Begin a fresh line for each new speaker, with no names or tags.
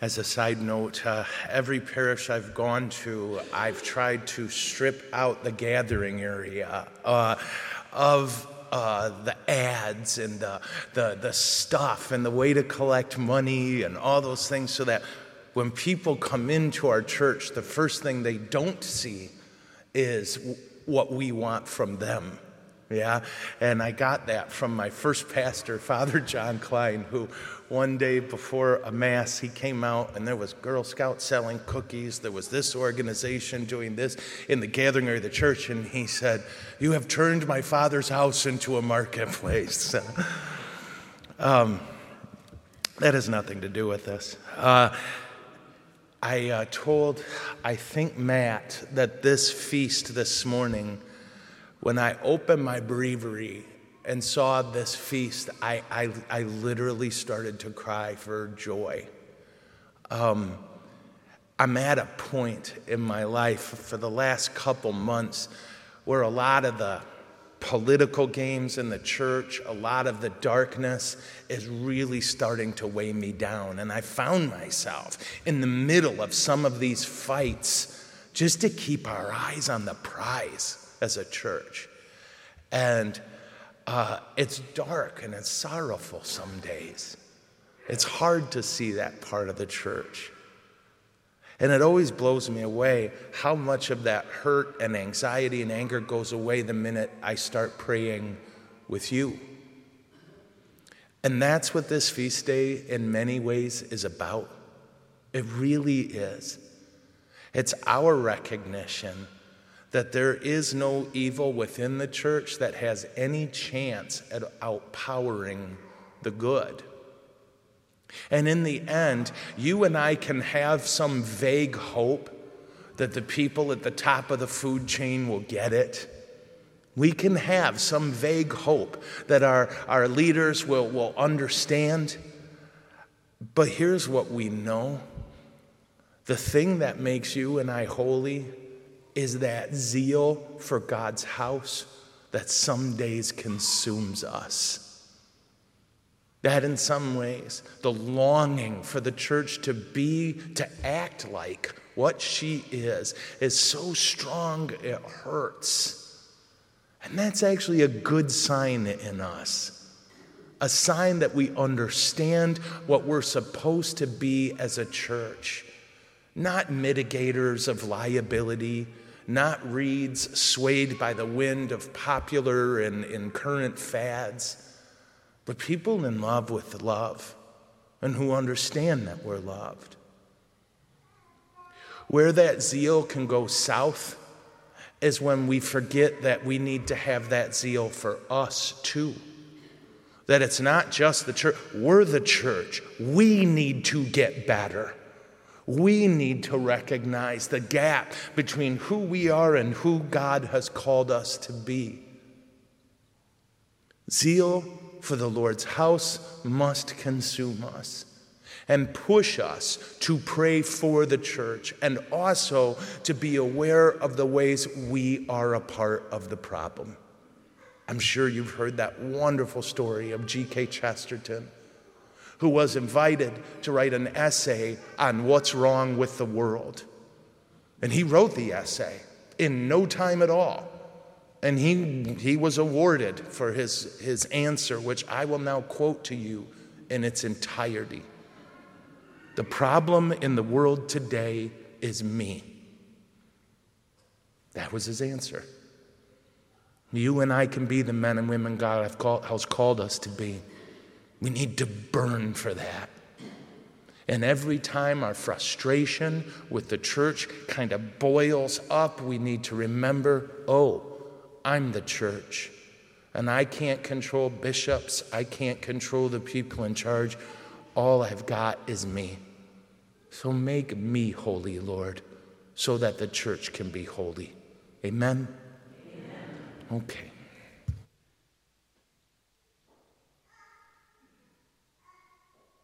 As a side note, uh, every parish I've gone to, I've tried to strip out the gathering area uh, of uh, the ads and the, the, the stuff and the way to collect money and all those things so that when people come into our church, the first thing they don't see is what we want from them. Yeah, and I got that from my first pastor, Father John Klein, who one day before a mass he came out and there was Girl Scouts selling cookies. There was this organization doing this in the gathering area of the church, and he said, "You have turned my father's house into a marketplace." um, that has nothing to do with this. Uh, I uh, told, I think Matt, that this feast this morning when I opened my breviary and saw this feast, I, I, I literally started to cry for joy. Um, I'm at a point in my life for the last couple months where a lot of the political games in the church, a lot of the darkness is really starting to weigh me down. And I found myself in the middle of some of these fights just to keep our eyes on the prize as a church. And uh, it's dark and it's sorrowful some days. It's hard to see that part of the church. And it always blows me away how much of that hurt and anxiety and anger goes away the minute I start praying with you. And that's what this feast day, in many ways, is about. It really is. It's our recognition that there is no evil within the church that has any chance at outpowering the good. And in the end, you and I can have some vague hope that the people at the top of the food chain will get it. We can have some vague hope that our, our leaders will, will understand. But here's what we know the thing that makes you and I holy is that zeal for God's house that some days consumes us. That in some ways, the longing for the church to be, to act like what she is, is so strong it hurts. And that's actually a good sign in us. A sign that we understand what we're supposed to be as a church, not mitigators of liability, not reeds swayed by the wind of popular and, and current fads, but people in love with love and who understand that we're loved. Where that zeal can go south is when we forget that we need to have that zeal for us too. That it's not just the church, we're the church. We need to get better. We need to recognize the gap between who we are and who God has called us to be. Zeal for the Lord's house must consume us and push us to pray for the church and also to be aware of the ways we are a part of the problem. I'm sure you've heard that wonderful story of G.K. Chesterton who was invited to write an essay on what's wrong with the world. And he wrote the essay in no time at all. And he, he was awarded for his, his answer, which I will now quote to you in its entirety. The problem in the world today is me. That was his answer. You and I can be the men and women God has called us to be. We need to burn for that. And every time our frustration with the church kind of boils up, we need to remember oh, I'm the church. And I can't control bishops, I can't control the people in charge. All I've got is me. So make me holy, Lord, so that the church can be holy. Amen? Amen. Okay.